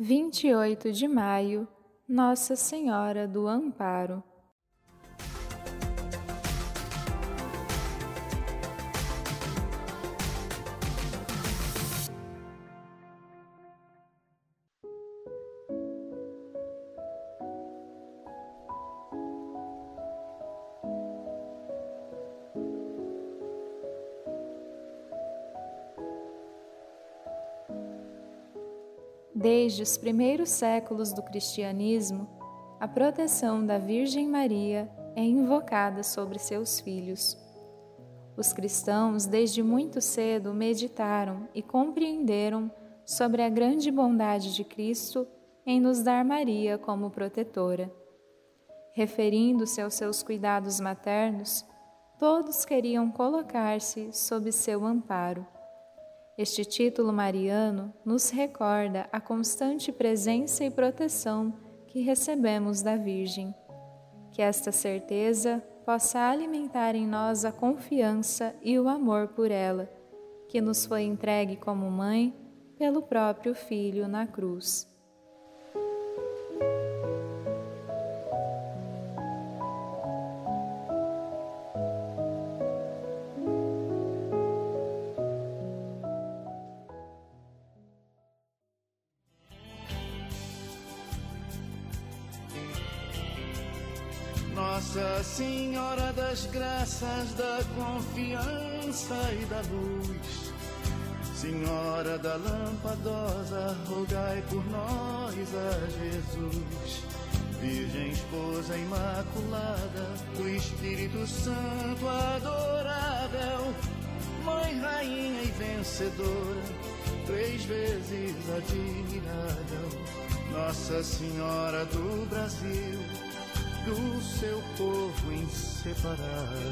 28 de maio, Nossa Senhora do Amparo. Desde os primeiros séculos do cristianismo, a proteção da Virgem Maria é invocada sobre seus filhos. Os cristãos, desde muito cedo, meditaram e compreenderam sobre a grande bondade de Cristo em nos dar Maria como protetora. Referindo-se aos seus cuidados maternos, todos queriam colocar-se sob seu amparo. Este título mariano nos recorda a constante presença e proteção que recebemos da Virgem. Que esta certeza possa alimentar em nós a confiança e o amor por ela, que nos foi entregue como mãe pelo próprio Filho na cruz. Nossa Senhora das Graças, da confiança e da luz. Senhora da Lampadosa, rogai por nós a Jesus. Virgem Esposa Imaculada, do Espírito Santo adorável, Mãe, Rainha e Vencedora, três vezes admirável, Nossa Senhora do Brasil do seu povo inseparável.